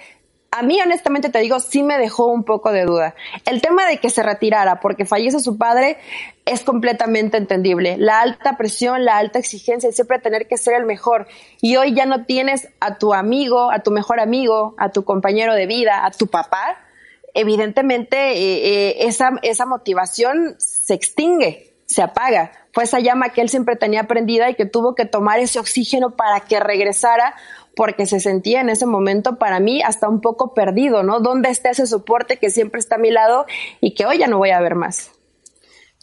A mí honestamente te digo, sí me dejó un poco de duda. El tema de que se retirara porque fallece su padre es completamente entendible. La alta presión, la alta exigencia y siempre tener que ser el mejor. Y hoy ya no tienes a tu amigo, a tu mejor amigo, a tu compañero de vida, a tu papá. Evidentemente eh, eh, esa, esa motivación se extingue, se apaga. Fue esa llama que él siempre tenía prendida y que tuvo que tomar ese oxígeno para que regresara porque se sentía en ese momento para mí hasta un poco perdido, ¿no? ¿Dónde está ese soporte que siempre está a mi lado y que hoy ya no voy a ver más?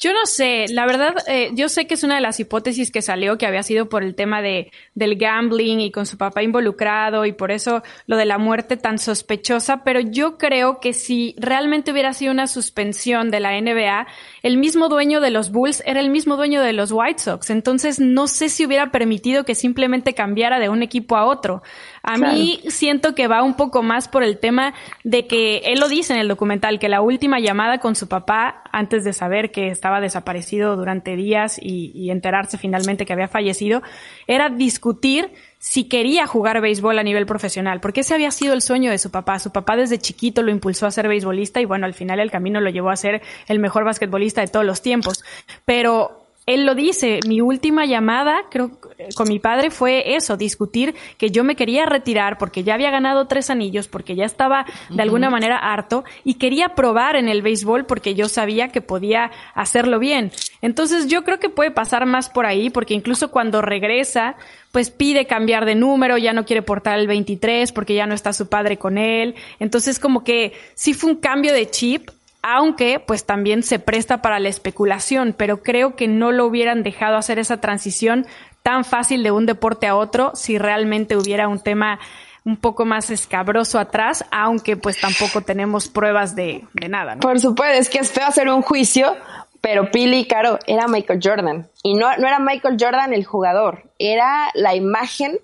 Yo no sé, la verdad, eh, yo sé que es una de las hipótesis que salió que había sido por el tema de, del gambling y con su papá involucrado y por eso lo de la muerte tan sospechosa, pero yo creo que si realmente hubiera sido una suspensión de la NBA, el mismo dueño de los Bulls era el mismo dueño de los White Sox, entonces no sé si hubiera permitido que simplemente cambiara de un equipo a otro. A mí siento que va un poco más por el tema de que él lo dice en el documental, que la última llamada con su papá, antes de saber que estaba desaparecido durante días y, enterarse finalmente que había fallecido, era discutir si quería jugar béisbol a nivel profesional, porque ese había sido el sueño de su papá. Su papá desde chiquito lo impulsó a ser beisbolista y bueno, al final el camino lo llevó a ser el mejor basquetbolista de todos los tiempos. Pero él lo dice, mi última llamada, creo, con mi padre fue eso, discutir que yo me quería retirar porque ya había ganado tres anillos, porque ya estaba de alguna manera harto y quería probar en el béisbol porque yo sabía que podía hacerlo bien. Entonces yo creo que puede pasar más por ahí, porque incluso cuando regresa, pues pide cambiar de número, ya no quiere portar el 23 porque ya no está su padre con él. Entonces como que sí fue un cambio de chip, aunque pues también se presta para la especulación, pero creo que no lo hubieran dejado hacer esa transición tan fácil de un deporte a otro si realmente hubiera un tema un poco más escabroso atrás, aunque pues tampoco tenemos pruebas de, nada. Por supuesto, es que es feo hacer un juicio, pero Pili, Caro, era Michael Jordan. Y no, no era Michael Jordan el jugador, era la imagen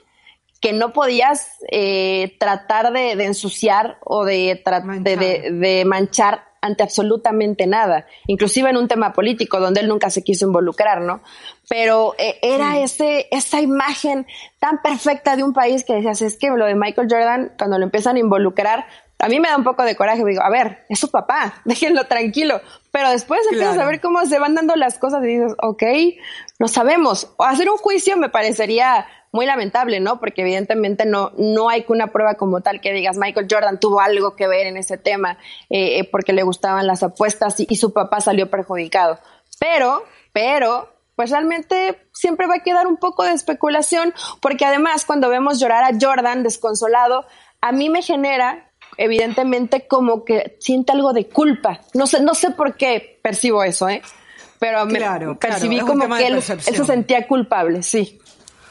que no podías eh, tratar de, ensuciar o de, de, de, manchar ante absolutamente nada, inclusive en un tema político donde él nunca se quiso involucrar, ¿no? Pero eh, era ese, esa imagen tan perfecta de un país que decías, es que lo de Michael Jordan, cuando lo empiezan a involucrar, a mí me da un poco de coraje, digo, a ver, es su papá, [LAUGHS] déjenlo tranquilo. Pero después empiezas a ver cómo se van dando las cosas y dices, ok, no sabemos. O hacer un juicio me parecería muy lamentable, ¿no? Porque evidentemente no, no hay una prueba como tal que digas Michael Jordan tuvo algo que ver en ese tema eh, eh, porque le gustaban las apuestas y, su papá salió perjudicado. Pero, pero, pues realmente siempre va a quedar un poco de especulación porque además cuando vemos llorar a Jordan desconsolado, a mí me genera evidentemente como que siente algo de culpa. No sé, no sé por qué percibo eso, ¿eh? Pero me percibí como que él, se sentía culpable, sí.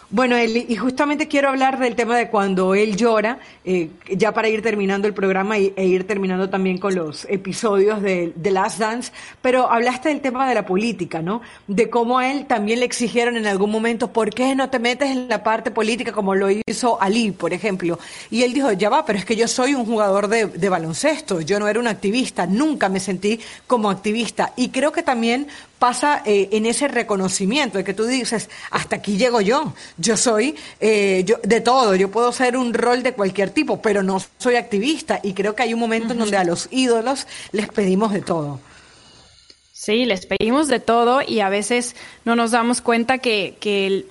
Bueno, y justamente quiero hablar del tema de cuando él llora, eh, ya para ir terminando el programa e ir terminando también con los episodios de The Last Dance, pero hablaste del tema de la política, ¿no? De cómo a él también le exigieron en algún momento, ¿por qué no te metes en la parte política como lo hizo Ali, por ejemplo? Y él dijo, ya va, pero es que yo soy un jugador de baloncesto, yo no era un activista, nunca me sentí como activista. Y creo que también pasa eh, en ese reconocimiento de que tú dices, hasta aquí llego yo, yo soy eh, yo, de todo, yo puedo ser un rol de cualquier tipo, pero no soy activista y creo que hay un momento en donde a los ídolos les pedimos de todo. Sí, les pedimos de todo y a veces no nos damos cuenta que, que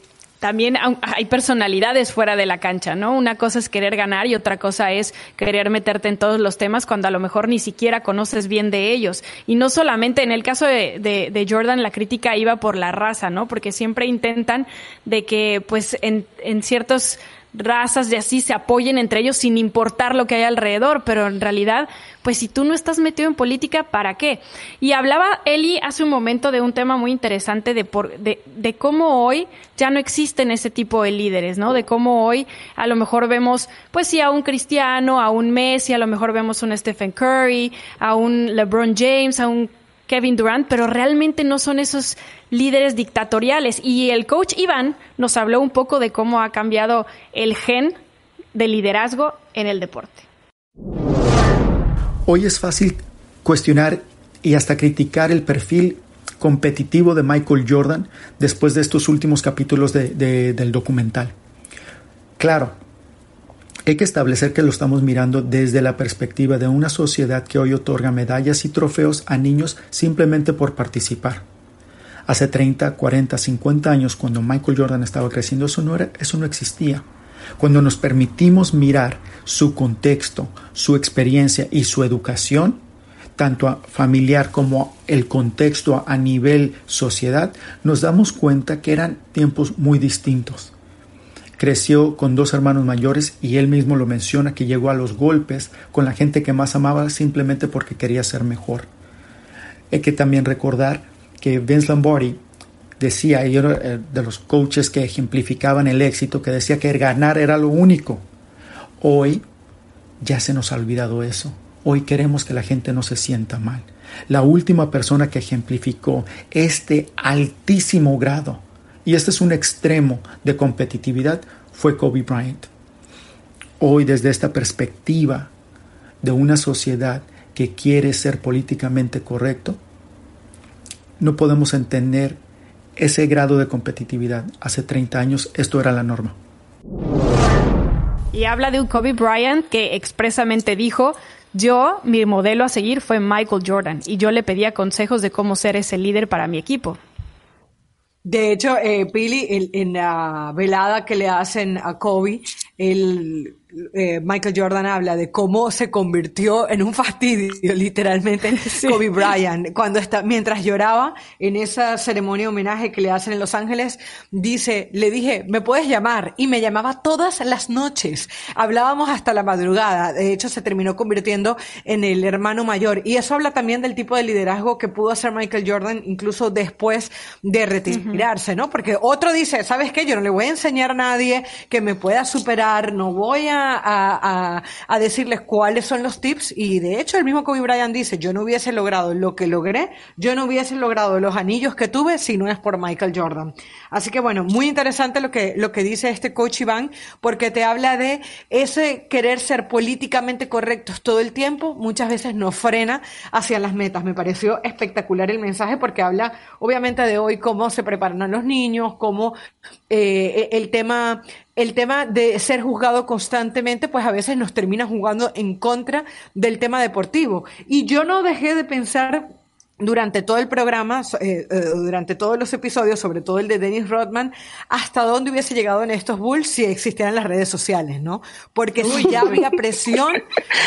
también hay personalidades fuera de la cancha, ¿no? Una cosa es querer ganar y otra cosa es querer meterte en todos los temas cuando a lo mejor ni siquiera conoces bien de ellos. Y no solamente en el caso de, de, Jordan la crítica iba por la raza, ¿no? Porque siempre intentan de que pues en, en ciertos razas y así se apoyen entre ellos sin importar lo que hay alrededor, pero en realidad, pues si tú no estás metido en política, ¿para qué? Y hablaba Eli hace un momento de un tema muy interesante de, por, de, de cómo hoy ya no existen ese tipo de líderes, ¿no? De cómo hoy a lo mejor vemos, pues sí, a un Cristiano, a un Messi, a lo mejor vemos a un Stephen Curry, a un LeBron James, a un Kevin Durant, pero realmente no son esos líderes dictatoriales. Y el coach Iván nos habló un poco de cómo ha cambiado el gen de liderazgo en el deporte. Hoy es fácil cuestionar y hasta criticar el perfil competitivo de Michael Jordan después de estos últimos capítulos del documental. Claro, hay que establecer que lo estamos mirando desde la perspectiva de una sociedad que hoy otorga medallas y trofeos a niños simplemente por participar. Hace 30, 40, 50 años, cuando Michael Jordan estaba creciendo, eso no, eso no existía. Cuando nos permitimos mirar su contexto, su experiencia y su educación, tanto familiar como el contexto a nivel sociedad, nos damos cuenta que eran tiempos muy distintos. Creció con dos hermanos mayores y él mismo lo menciona que llegó a los golpes con la gente que más amaba simplemente porque quería ser mejor. Hay que también recordar que Vince Lombardi decía, y era eh, de los coaches que ejemplificaban el éxito, que decía que ganar era lo único. Hoy ya se nos ha olvidado eso. Hoy queremos que la gente no se sienta mal. La última persona que ejemplificó este altísimo grado y este es un extremo de competitividad, fue Kobe Bryant. Hoy desde esta perspectiva de una sociedad que quiere ser políticamente correcto, no podemos entender ese grado de competitividad. Hace 30 años esto era la norma. Y habla de un Kobe Bryant que expresamente dijo, yo, mi modelo a seguir fue Michael Jordan y yo le pedía consejos de cómo ser ese líder para mi equipo. De hecho, eh, Pili, en, la velada que le hacen a Kobe, él eh, Michael Jordan habla de cómo se convirtió en un fastidio, [LAUGHS] literalmente, Kobe Bryant. Cuando está, mientras lloraba en esa ceremonia de homenaje que le hacen en Los Ángeles, dice, le dije, me puedes llamar. Y me llamaba todas las noches. Hablábamos hasta la madrugada. De hecho, se terminó convirtiendo en el hermano mayor. Y eso habla también del tipo de liderazgo que pudo hacer Michael Jordan incluso después de retirarse, ¿no? Porque otro dice, ¿sabes qué? Yo no le voy a enseñar a nadie que me pueda superar, no voy a a, decirles cuáles son los tips y de hecho el mismo Kobe Bryant dice, yo no hubiese logrado lo que logré, yo no hubiese logrado los anillos que tuve si no es por Michael Jordan. Así que bueno, muy interesante lo que, lo que dice este coach Iván, porque te habla de ese querer ser políticamente correctos todo el tiempo, muchas veces nos frena hacia las metas. Me pareció espectacular el mensaje porque habla obviamente de hoy cómo se preparan a los niños, cómo eh, el tema el tema de ser juzgado constantemente, pues a veces nos termina jugando en contra del tema deportivo. Y yo no dejé de pensar durante todo el programa, eh, eh, durante todos los episodios, sobre todo el de Dennis Rodman, hasta dónde hubiese llegado en estos Bulls si existieran las redes sociales, ¿no? Porque si ya había presión,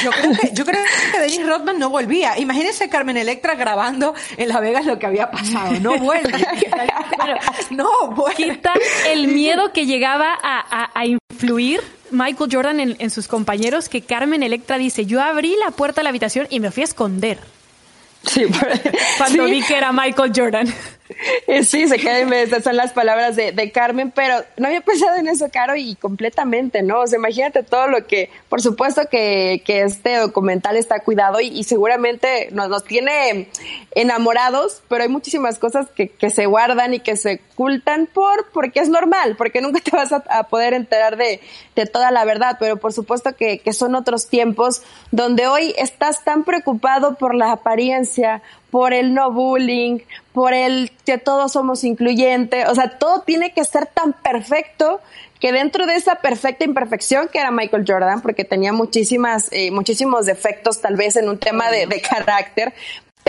yo creo que, yo creo que Dennis Rodman no volvía. Imagínense Carmen Electra grabando en Las Vegas lo que había pasado. No vuelve. [LAUGHS] no vuelve. ¿Qué el miedo que llegaba a, a, influir Michael Jordan en, en sus compañeros que Carmen Electra dice, yo abrí la puerta de la habitación y me fui a esconder? Sí, cuando vi que era Michael Jordan. [LAUGHS] Sí, se caen, esas son las palabras de, de, Carmen, pero no había pensado en eso, Caro, y completamente, ¿no? O sea, imagínate todo lo que, por supuesto que, que este documental está cuidado y, seguramente nos, nos, tiene enamorados, pero hay muchísimas cosas que, que, se guardan y que se ocultan por, porque es normal, porque nunca te vas a, a poder enterar de, de, toda la verdad, pero por supuesto que, que son otros tiempos donde hoy estás tan preocupado por la apariencia, por el no bullying, por el que todos somos incluyentes, o sea, todo tiene que ser tan perfecto que dentro de esa perfecta imperfección que era Michael Jordan, porque tenía muchísimas, eh, muchísimos defectos tal vez en un tema de, de carácter,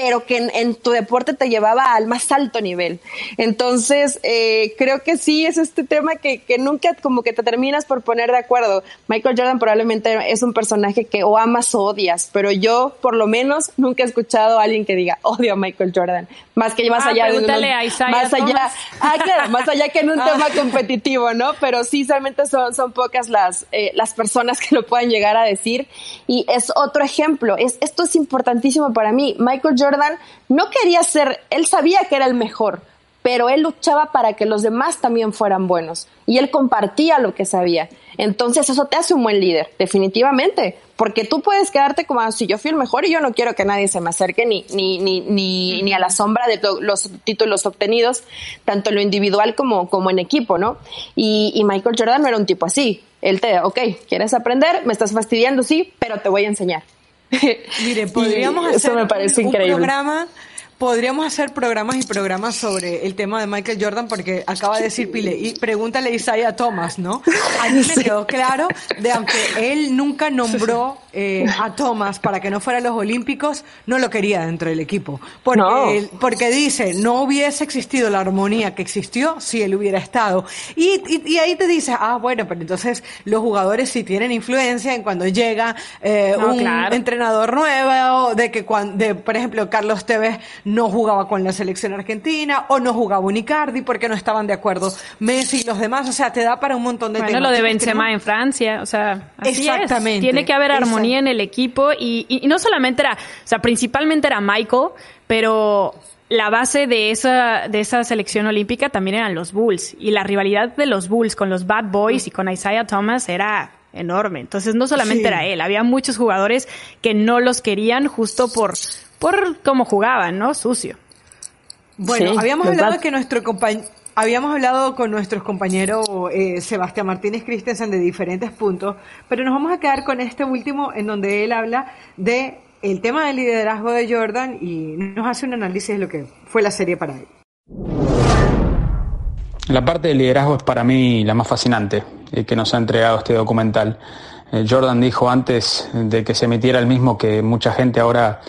pero que en, tu deporte te llevaba al más alto nivel. Entonces, eh, creo que sí es este tema que, que, nunca como que te terminas por poner de acuerdo. Michael Jordan probablemente es un personaje que o amas o odias, pero yo por lo menos nunca he escuchado a alguien que diga odio a Michael Jordan, más que más ah, allá de más allá, [LAUGHS] ah, claro, más allá que en un ah. tema competitivo, ¿no? Pero sí, solamente son, son pocas las, eh, las personas que lo puedan llegar a decir. Y es otro ejemplo. Es, esto es importantísimo para mí. Michael Jordan Jordan no quería ser, él sabía que era el mejor, pero él luchaba para que los demás también fueran buenos y él compartía lo que sabía. Entonces eso te hace un buen líder, definitivamente, porque tú puedes quedarte como ah, si yo fui el mejor y yo no quiero que nadie se me acerque ni, ni, ni, ni, ni a la sombra de los títulos obtenidos, tanto en lo individual como, como en equipo, ¿no? Y, y Michael Jordan no era un tipo así. Él te, ok, ¿quieres aprender? Me estás fastidiando, sí, pero te voy a enseñar. [LAUGHS] Mire, podríamos hacer me parece un, programa podríamos hacer programas y programas sobre el tema de Michael Jordan porque acaba de decir Pile y pregúntale a Isaiah Thomas, ¿no? A mí me [LAUGHS] quedó claro de aunque él nunca nombró eh, a Thomas para que no fuera a los Olímpicos, no lo quería dentro del equipo. Porque, porque dice, no hubiese existido la armonía que existió si él hubiera estado. Y, y, ahí te dice, ah, bueno, pero entonces los jugadores sí tienen influencia en cuando llega eh, un entrenador nuevo, de que cuando, de, por ejemplo, Carlos Tevez no jugaba con la selección argentina o no jugaba Unicardi porque no estaban de acuerdo Messi y los demás. O sea, te da para un montón de bueno, lo de Benzema en Francia, o sea, así Exactamente. Tiene que haber armonía en el equipo y, y, no solamente era, o sea, principalmente era Michael, pero la base de esa, de esa selección olímpica también eran los Bulls. Y la rivalidad de los Bulls con los Bad Boys y con Isaiah Thomas era enorme. Entonces no solamente era él, había muchos jugadores que no los querían justo por, por cómo jugaban, ¿no? Sucio. Bueno, habíamos hablado que nuestro compañero Habíamos hablado con nuestros compañeros eh, Sebastián Martínez Christensen de diferentes puntos, pero nos vamos a quedar con este último en donde él habla de el tema del liderazgo de Jordan y nos hace un análisis de lo que fue la serie para él. La parte del liderazgo es para mí la más fascinante eh, que nos ha entregado este documental. Eh, Jordan dijo antes de que se emitiera el mismo que mucha gente ahora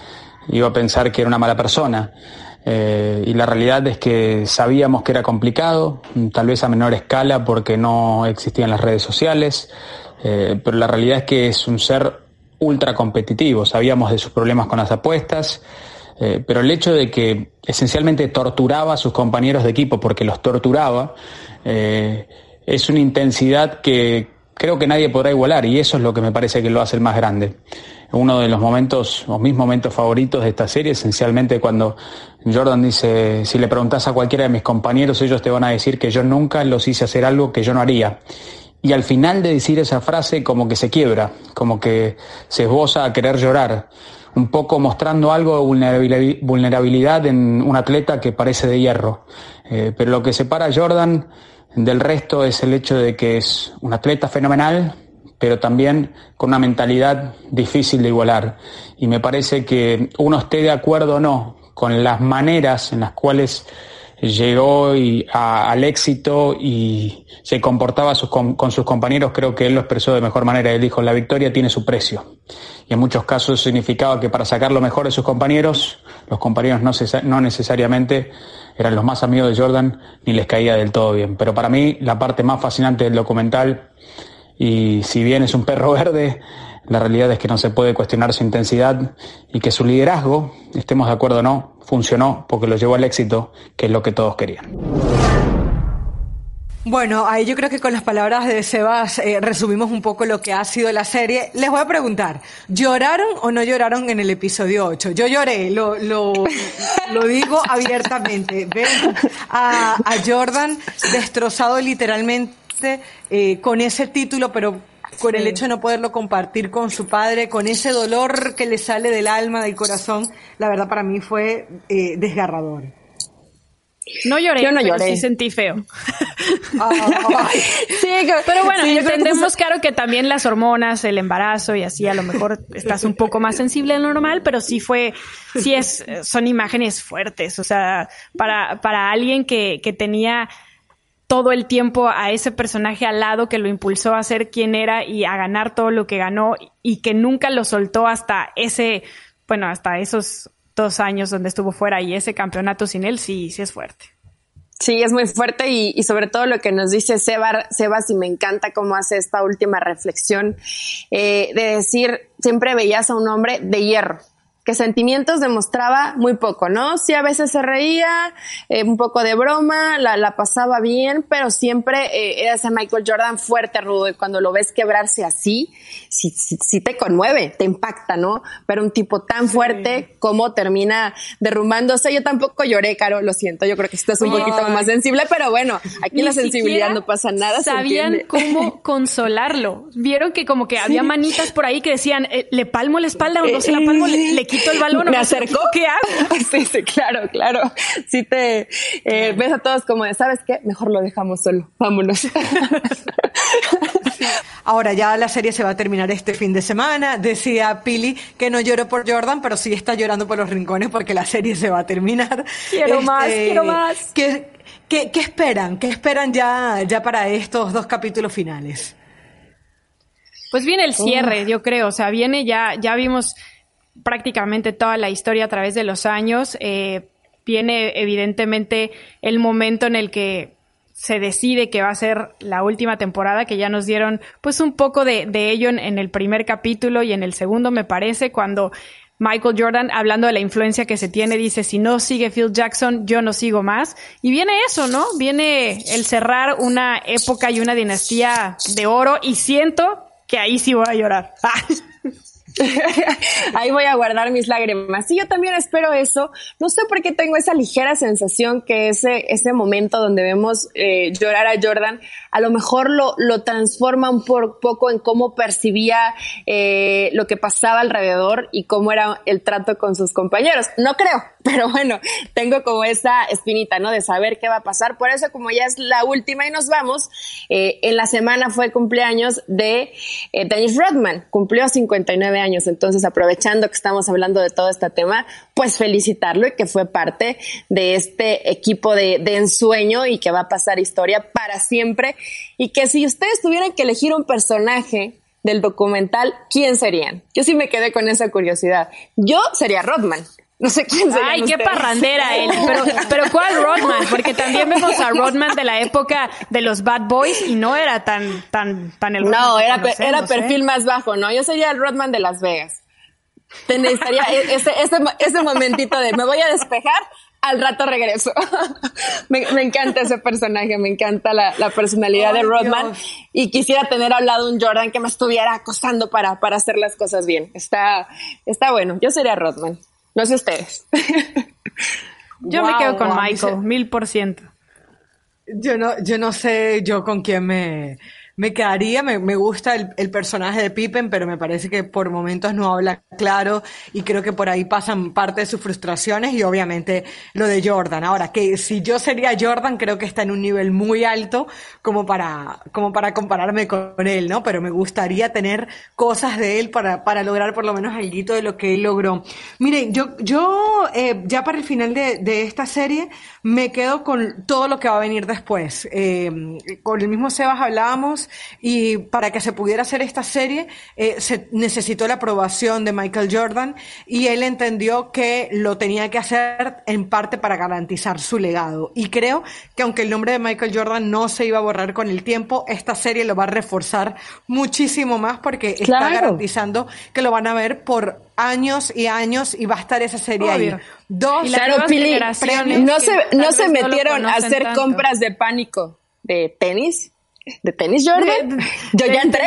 iba a pensar que era una mala persona. Eh, y la realidad es que sabíamos que era complicado, tal vez a menor escala porque no existían las redes sociales, Eh, pero la realidad es que es un ser ultra competitivo. Sabíamos de sus problemas con las apuestas, eh, pero el hecho de que esencialmente torturaba a sus compañeros de equipo porque los torturaba, es una intensidad que creo que nadie podrá igualar y eso es lo que me parece que lo hace el más grande. Uno de los momentos, o mis momentos favoritos de esta serie, esencialmente cuando Jordan dice, si le preguntas a cualquiera de mis compañeros, ellos te van a decir que yo nunca los hice hacer algo que yo no haría. Y al final de decir esa frase como que se quiebra, como que se esboza a querer llorar, un poco mostrando algo de vulnerabilidad en un atleta que parece de hierro. Eh, pero lo que separa a Jordan del resto es el hecho de que es un atleta fenomenal, pero también con una mentalidad difícil de igualar. Y me parece que uno esté de acuerdo o no con las maneras en las cuales llegó al éxito y se comportaba con, sus compañeros, creo que él lo expresó de mejor manera. Él dijo, la victoria tiene su precio. Y en muchos casos significaba que para sacar lo mejor de sus compañeros, los compañeros no, necesariamente eran los más amigos de Jordan ni les caía del todo bien. Pero para mí la parte más fascinante del documental, y si bien es un perro [LAUGHS] verde, la realidad es que no se puede cuestionar su intensidad y que su liderazgo, estemos de acuerdo o no, funcionó porque lo llevó al éxito, que es lo que todos querían. Bueno, ahí yo creo que con las palabras de Sebas eh, resumimos un poco lo que ha sido la serie. Les voy a preguntar, ¿lloraron o no lloraron en el episodio 8? Yo lloré, lo, lo, [LAUGHS] lo digo abiertamente. Ven a, a Jordan destrozado literalmente eh, con ese título, pero con el hecho de no poderlo compartir con su padre, con ese dolor que le sale del alma, del corazón, la verdad para mí fue eh, desgarrador. No lloré, Yo no pero sí sentí feo. [LAUGHS] sí, pero bueno, entendemos, claro, que también las hormonas, el embarazo y así, a lo mejor estás un poco más sensible de lo normal, pero sí fue, sí es, son imágenes fuertes. O sea, para, para alguien que, que tenía todo el tiempo a ese personaje al lado que lo impulsó a ser quien era y a ganar todo lo que ganó y que nunca lo soltó hasta ese, bueno, hasta esos dos años donde estuvo fuera y ese campeonato sin él, sí, sí es fuerte. Sí, es muy fuerte y, sobre todo lo que nos dice Sebas, y me encanta cómo hace esta última reflexión eh, de decir, siempre veías a un hombre de hierro, que sentimientos demostraba muy poco, ¿no? Sí, a veces se reía, eh, un poco de broma, la, la pasaba bien, pero siempre eh, era ese Michael Jordan fuerte, rudo, y cuando lo ves quebrarse así, sí, sí, te conmueve, te impacta, ¿no? Pero un tipo tan fuerte, como termina derrumbándose? Yo tampoco lloré, Caro, lo siento, yo creo que estás un poquito más sensible, pero bueno, aquí la sensibilidad no pasa nada. Sabían cómo [LAUGHS] consolarlo. Vieron que como que había manitas por ahí que decían, eh, ¿le palmo la espalda o no se la palmo? le quito el balón. Me acercó. ¿Qué hago? Sí, sí, claro, claro. Sí te eh, ves a todos como de, ¿sabes qué? Mejor lo dejamos solo. Vámonos. [LAUGHS] Ahora ya la serie se va a terminar este fin de semana. Decía Pili que no lloró por Jordan, pero sí está llorando por los rincones porque la serie se va a terminar. Quiero más, este, quiero más. ¿qué, qué, esperan? ¿Qué esperan ya, ya para estos dos capítulos finales? Pues viene el cierre, yo creo. O sea, viene ya, ya vimos prácticamente toda la historia a través de los años. Eh, viene evidentemente el momento en el que se decide que va a ser la última temporada, que ya nos dieron pues un poco de, ello en, el primer capítulo y en el segundo me parece, cuando Michael Jordan, hablando de la influencia que se tiene, dice, si no sigue Phil Jackson, yo no sigo más. Y viene eso, ¿no? Viene el cerrar una época y una dinastía de oro y siento que ahí sí voy a llorar. [LAUGHS] [LAUGHS] Ahí voy a guardar mis lágrimas. Y yo también espero eso. No sé por qué tengo esa ligera sensación que ese, ese momento donde vemos eh, llorar a Jordan, a lo mejor lo, lo transforma un poco en cómo percibía eh, lo que pasaba alrededor y cómo era el trato con sus compañeros. No creo, [LAUGHS] pero bueno, tengo como esa espinita, ¿no? De saber qué va a pasar. Por eso, como ya es la última y nos vamos, eh, en la semana fue cumpleaños de Dennis Rodman. Cumplió 59 años. Entonces, aprovechando que estamos hablando de todo este tema, pues felicitarlo y que fue parte de este equipo de, de ensueño y que va a pasar historia para siempre. Y que si ustedes tuvieran que elegir un personaje del documental, ¿quién serían? Yo sí me quedé con esa curiosidad. Yo sería Rodman No sé quién se Ay, qué parrandera él. [LAUGHS] Pero, pero ¿cuál Rodman? Porque también vemos a Rodman de la época de los Bad Boys y no era tan, tan, tan el No, era, era ¿eh? perfil más bajo, ¿no? Yo sería el Rodman de Las Vegas. Necesitaría e-, ese, ese, ese momentito de me voy a despejar, al rato regreso. [LAUGHS] me, encanta ese personaje, me encanta la, personalidad de Rodman y quisiera tener al lado un Jordan que me estuviera acosando para, para hacer las cosas bien. Está, está bueno. Yo sería Rodman. No sé ustedes. yo me quedo con Michael, mil por ciento. Yo no, yo no sé yo con quién me, me quedaría, me, me gusta el, el, personaje de Pippen, pero me parece que por momentos no habla claro y creo que por ahí pasan parte de sus frustraciones y obviamente lo de Jordan. Ahora, que si yo sería Jordan, creo que está en un nivel muy alto como para, como para compararme con él, ¿no? Pero me gustaría tener cosas de él para, para lograr por lo menos algo de lo que él logró. Miren, yo, yo eh, ya para el final de, de esta serie me quedo con todo lo que va a venir después. Eh, con el mismo Sebas hablábamos y para que se pudiera hacer esta serie eh, se necesitó la aprobación de Michael Jordan y él entendió que lo tenía que hacer en parte para garantizar su legado. Y creo que aunque el nombre de Michael Jordan no se iba a borrar con el tiempo, esta serie lo va a reforzar muchísimo más porque está garantizando que lo van a ver por años y años y va a estar esa serie ahí. Dos, claro, Pili, no se, no se metieron a hacer compras de pánico de tenis de tenis Jordan. yo ya entré.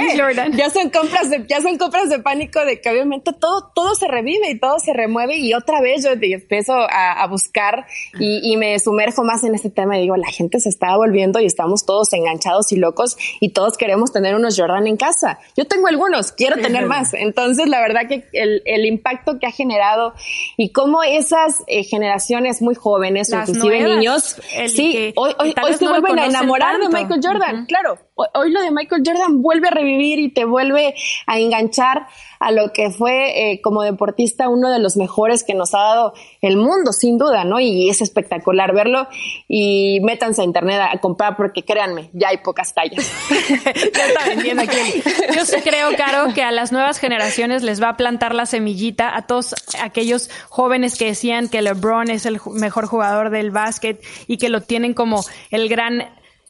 Ya son compras de, ya son compras de pánico de que obviamente todo, todo se revive y todo se remueve y otra vez yo empiezo a, buscar y, me sumerjo más en este tema y digo, la gente se está volviendo y estamos todos enganchados y locos y todos queremos tener unos Jordan en casa. Yo tengo algunos, quiero tener más. Entonces, la verdad que el, el impacto que ha generado y cómo esas eh, generaciones muy jóvenes, inclusive niños, sí, hoy, hoy, se vuelven a enamorar de Michael Jordan, claro hoy lo de Michael Jordan vuelve a revivir y te vuelve a enganchar a lo que fue eh, como deportista uno de los mejores que nos ha dado el mundo, sin duda, ¿no? Y es espectacular verlo y métanse a internet a, comprar porque créanme, ya hay pocas tallas. [LAUGHS] Yo sí creo, Caro, que a las nuevas generaciones les va a plantar la semillita a todos aquellos jóvenes que decían que LeBron es el mejor jugador del básquet y que lo tienen como el gran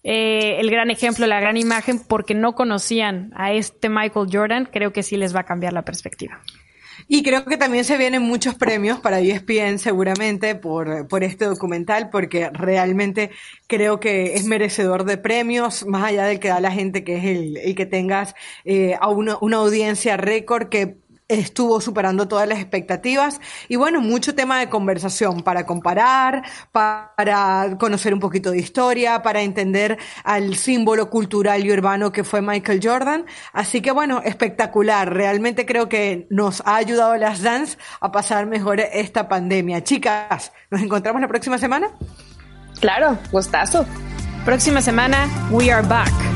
eh, el gran ejemplo, la gran imagen, porque no conocían a este Michael Jordan, creo que sí les va a cambiar la perspectiva. Y creo que también se vienen muchos premios para ESPN seguramente por, por este documental, porque realmente creo que es merecedor de premios, más allá del que da la gente, que es el, que tengas eh, a una audiencia récord que estuvo superando todas las expectativas y bueno, mucho tema de conversación para comparar, para conocer un poquito de historia, para entender al símbolo cultural y urbano que fue Michael Jordan. Así que bueno, espectacular. Realmente creo que nos ha ayudado las Dance a pasar mejor esta pandemia. Chicas, ¿nos encontramos la próxima semana? Claro, gustazo. Próxima semana, we are back.